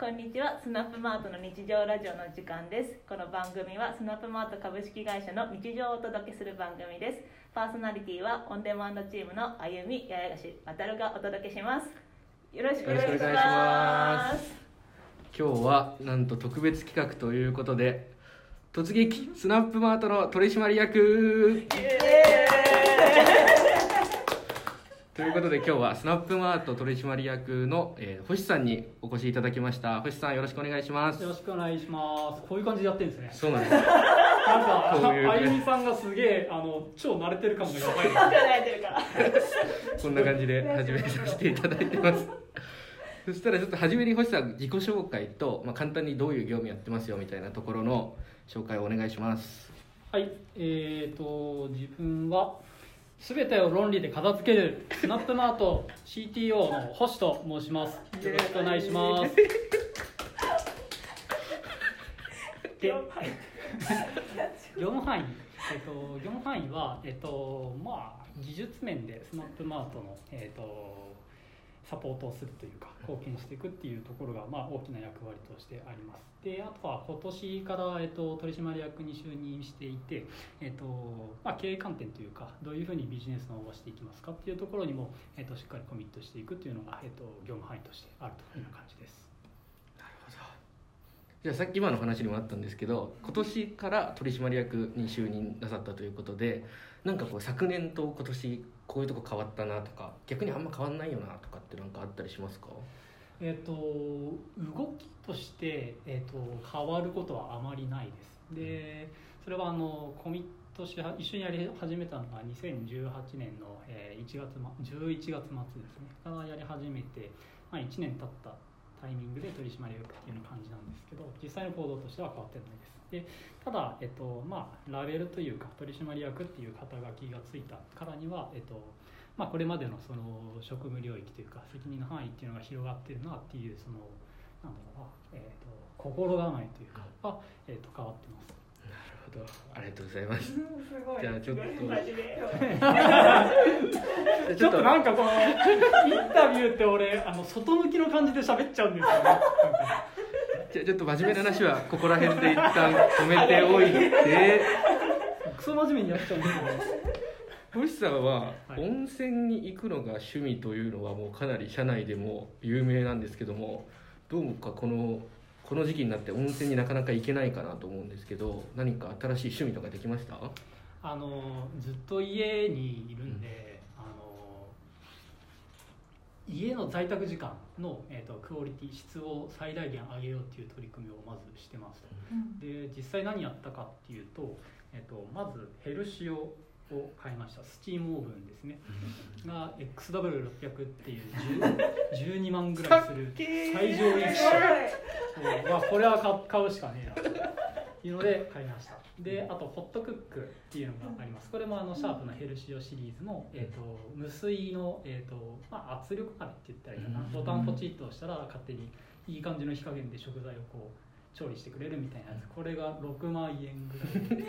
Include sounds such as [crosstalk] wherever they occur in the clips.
こんにちはスナップマートの日常ラジオの時間です。この番組はスナップマート株式会社の日常をお届けする番組です。パーソナリティはオンデマンドチームのあゆみ八重樫渡るがお届けします。よろしくお願いしまます。今日はなんと特別企画ということで突撃スナップマートの取締役ということで今日はスナップマート取締役の、えー星さんにお越しいただきました。星さんよろしくお願いします。よろしくお願いします。こういう感じでやってるんですね。そうなんです。なんか、あゆみさんがすげえ、あの、超慣れてる感がやばい。考えてるから。こんな感じで始めさせていただいてます。[laughs] そしたらちょっと初めに星さん自己紹介と、まあ、簡単にどういう業務やってますよみたいなところの紹介をお願いします。はい、えーと、自分は、すべてを論理で片付ける、スナップマート CTO の星と申します。よろしくお願いします。[laughs] で、はい。業務範囲、えっと、業務範囲は、えっと、まあ、技術面でスナップマートの、えっと、サポートをするというか貢献していくっていうところが、まあ、大きな役割としてあります。であとは今年から、えっと、取締役に就任していて、えっとまあ、経営観点というかどういうふうにビジネスの方をしていきますかっていうところにも、えっと、しっかりコミットしていくっていうのが、えっと、業務範囲としてあるというような感じです。じゃあさっき今の話にもあったんですけど今年から取締役に就任なさったということでなんかこう昨年と今年こういうとこ変わったなとか逆にあんま変わんないよなとかってなんかあったりしますか？えっと動きとして、えっと変わることはあまりないです。でそれはあのコミットし一緒にやり始めたのが2018年の、えー1月11月末ですね。からやり始めて、まあ、1年経ったタイミングで取締役っていうような感じなんですけど実際の行動としては変わってないですでただ、えっとまあ、ラベルというか取締役っていう肩書きがついたからには、えっとまあ、これまでのその職務領域というか責任の範囲っていうのが広がってるなっていうそのなんだろうな、えー、と心構えというかは、えー、と変わってます。ほどありがとうございます。じゃあちょっと。ちょっとなんかこのインタビューって俺あの外向きの感じで喋っちゃうんですよね。じゃあちょっと真面目な話はここら辺で一旦止めておいて。クソ真面目にやっちゃうんですよね。星さんははい。温泉に行くのが趣味というのはもうかなり社内でも有名なんですけどもどうかこのこの時期になって温泉になかなか行けないかなと思うんですけど何か新しい趣味とかできました？あのずっと家にいるんで、あの家の在宅時間の、えー、とクオリティ質を最大限上げようっていう取り組みをまずしてますで実際何やったかっていうと,、えー、とまずヘルシオを買いました。スチームオーブンですね。が XW600 っていう10 12 [laughs] 万ぐらいする最上位機種そうまあこれは買買うしかねえなっていうので買いました。であとホットクックっていうのがあります。これもあのシャープなヘルシオシリーズの、えー、と無水の、えーとまあ、圧力鍋って言ったらいいかな。うん。ボタンポチッと押したら勝手にいい感じの火加減で食材をこう調理してくれるみたいなやつ。これが6万円ぐらいでうん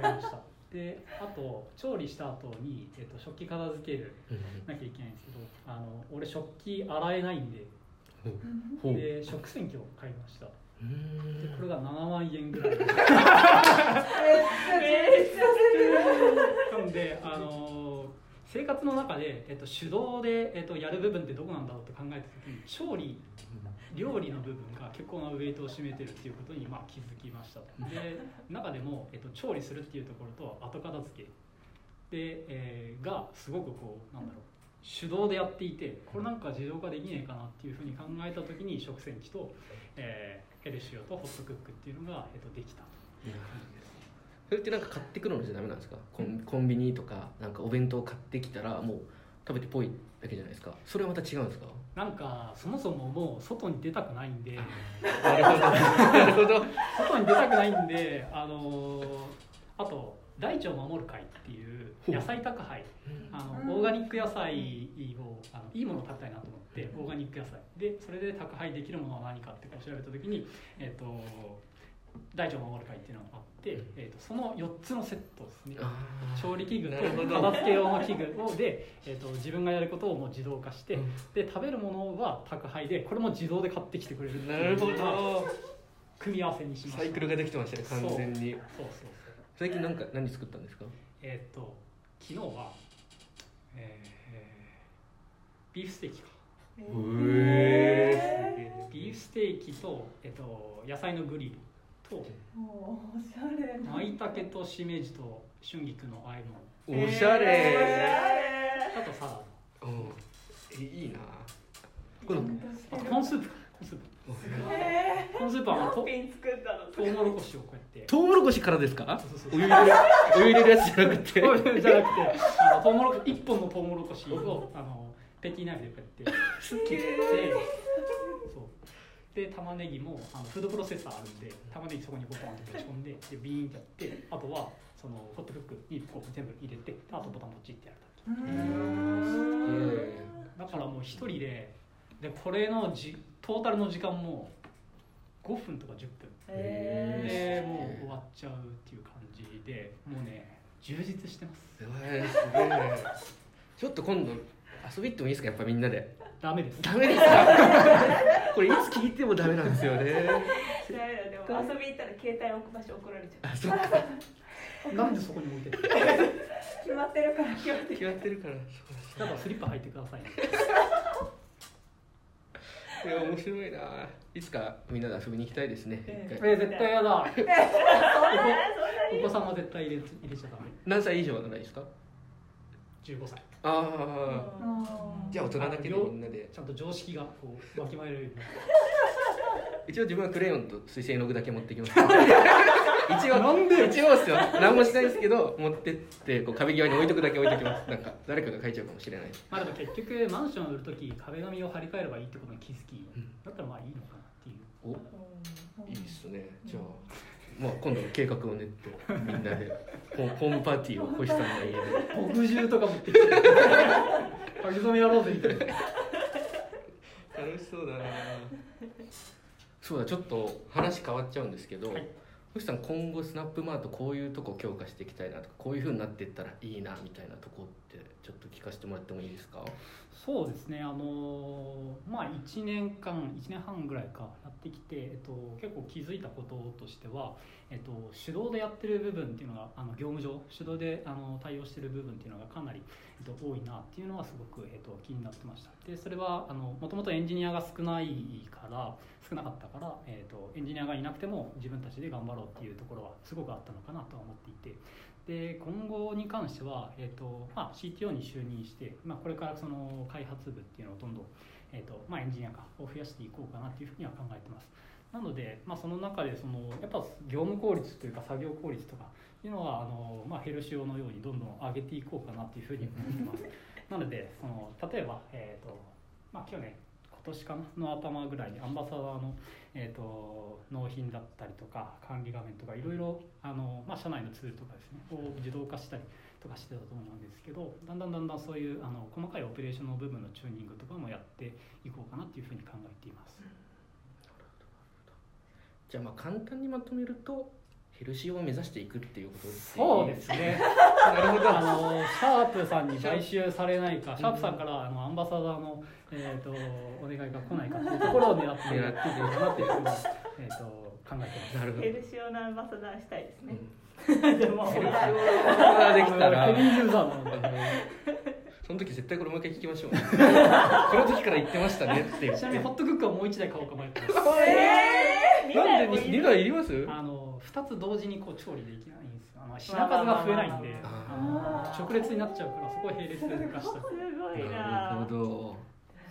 買いましたであと調理した後に、えー、と食器片付けるなきゃいけないんですけどあの俺食器洗えないんで。で食洗機を買いました。でこれが7万円ぐらい。[laughs] なんで、あのー生活の中で、えっと、手動で、えっと、やる部分ってどこなんだろうと考えた時に調理料理の部分が結構なウェイトを占めてるっていうことに、まあ、気づきましたで中でも、えっと、調理するっていうところと後片付け。で、えーがすごくこうなんだろう手動でやっていてこれなんか自動化できねえかなっていうふうに考えた時に食洗機と、えーヘルシオとホットクックっていうのが、えっと、できたという感じです。それってなんか買ってくるのじゃダメなんですか？コンコンビニとかなんかお弁当買ってきたらもう食べてぽいだけじゃないですか？それはまた違うんですか？なんかそもそももう外に出たくないんで。なるほど。[laughs] なるほど。外に出たくないんであのーあと大地を守る会っていう野菜宅配。あのオーガニック野菜をあのいいものを食べたいなと思ってオーガニック野菜。でそれで宅配できるものは何かって調べた時に、えっと大腸を守る会っていうのがあって、えー、とその4つのセットです。ね調理器具と片付け用の器具をで、えー、と自分がやることをもう自動化して、うん。で食べるものは宅配でこれも自動で買ってきてくれるっていうなるほど。組み合わせにしました。サイクルができてましたね完全に。そう。そうそう最近なんか何作ったんですか？えっ、と昨日は、えービーフステーキか。へビーフステーキと,、えっと野菜のグリルともうおしゃれ。な舞茸としめじと春菊の和え物おしゃえれ。あとサラダ。うん。えいいな。このあとコーンスープ。かコーンスープ。えコーンスープはトウモロコシをこうやって。トウモロコシからですか？そうそうそう。お湯入れるお湯入れるやつじゃなくて。じゃなくてあのトウモロコ一本のトウモロコシをあのペティナイフでこうやってす切って。げえそうで玉ねぎもあのフードプロセッサーあるんで玉ねぎそこにボコンってぶち込んででビーンってやってあとはそのホットクックにこう全部入れてあとボタンポチってやるうだだからもう一人ででこれのじトータルの時間も5分とか10分。えでもう終わっちゃうっていう感じでもうね充実してます。えーすげえ。ちょっと今度遊び行ってもいいですか？やっぱみんなでダメです。ダメです。か [laughs] これいつ聞いてもダメなんですよね。ダメだでも遊び行ったら携帯置く場所怒られちゃう。あそっか。[laughs] なんでそこに置いてる [laughs] 決まってるから決まって決るまってるから。ただスリッパ履いてくださいね。いや面白いな。いつかみんなで遊びに行きたいですね、ええ。絶対やだ。お子さんは絶対入れ入れちゃダメ。何歳以上はないですか？15歳ああじゃあ大人だけでみんなで。ちゃんと常識がこうわきまえるように一応自分はクレヨンと水性絵の具だけ持ってきます。[laughs] 一応なんで一応ですよ。何もしないですけど持ってってこう壁際に置いとくだけ置いときますなんか誰かが書いちゃうかもしれない。まあでも結局マンションを売るとき壁紙を張り替えればいいってことに気づき。うん。だったらまあいいのかなっていう。おいいっすね。じゃあまあ今度計画を練ってみんなで [laughs] ホホームパーティーを星さんの家で墨汁とか持ってきて書き初めやろうぜみたいな楽しそうだな。そうだちょっと話変わっちゃうんですけど、はい星さん今後スナップマートこういうとこ強化していきたいなとかこういうふうになっていったらいいなみたいなとこってちょっと聞かせてもらってもいいですか？そうですねあのまあ1年間1年半ぐらいかやってきて、えっと、結構気づいたこととしては、えっと、手動でやってる部分っていうのがあの業務上手動であの対応してる部分っていうのがかなり、えっと、多いなっていうのはすごく、えっと、気になってました。でそれはもともとエンジニアが少ないから少なかったから、えっと、エンジニアがいなくても自分たちで頑張ろうっていうところはすごくあったのかなとは思っていて。で今後に関しては、えーとまあ、CTO に就任して、まあ、これからその開発部っていうのをどんどん、えーとまあ、エンジニアかを増やしていこうかなっていうふうには考えてます。なので、まあ、その中でそのやっぱ業務効率というか作業効率とかいうのはあの、まあ、ヘルシオのようにどんどん上げていこうかなっていうふうに思ってます。なのでその例えば、えーとまあ、去年年かなの頭ぐらいにアンバサダーの、えー、と納品だったりとか管理画面とかいろいろあの、まあ、社内のツールとかですねを自動化したりとかしてたと思うんですけどだんだんだんだんそういうあの細かいオペレーションの部分のチューニングとかもやっていこうかなっていうふうに考えています。じゃあまあ簡単にまとめるとヘルシーを目指していくっていうことですね。そうですね。[laughs] なるほど。あのシャープさんに買収されないかシャープさんからあのアンバサダーの、えー、とお願いが来ないかっていうところを狙ってやっていこうかなっていうふうに、えー、と考えてます。なるほど。ヘルシオのアンバサダーしたいですね、うん。[laughs] でもヘルシーができたら。ヘビーユーザーなので。あのその時絶対これもう一回聞きましょう。[laughs] この時から言ってましたねってちなみにホットクックはもう一台買おうか迷ってます。えー、なんで2台いりまます？あの2つ同時にこう調理できないんですよ。あの品数が増えないんで、まああまあまあ。の直列になっちゃうからそこを並列で化した。すごいななるほど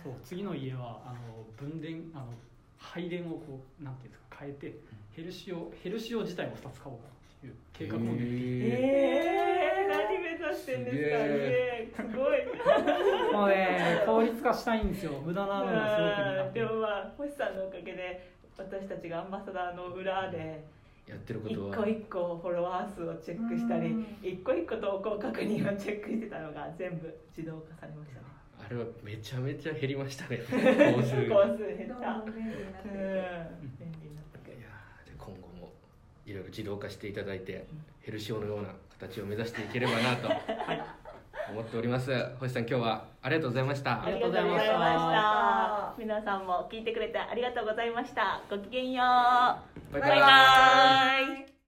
そう次の家はあの分電あの配電をこうなんていうんですか変えてヘルシオヘルシオ自体も2つ買おうかなっていう計画も練っていて。えー、何目指してんですかねすごい。もうね効率化したいんですよ。無駄なのがすごくで。もまあ星さんのおかげで私たちがアンバサダーの裏でやってるこ一とは。個一個フォロワー数をチェックしたり一個一個投稿確認をチェックしてたのが全部自動化されましたねあれはめちゃめちゃ減りましたね。[laughs] 工数個数減った。どんどん便利になってうんいく。便利になったいやーじゃあ今後もいろいろ自動化していただいてヘルシオのような形を目指していければなと [laughs] 思っております。星さん今日はありがとうございました。ありがとうございました。皆さんも聞いてくれてありがとうございました。ごきげんよう。バイ。バイバイ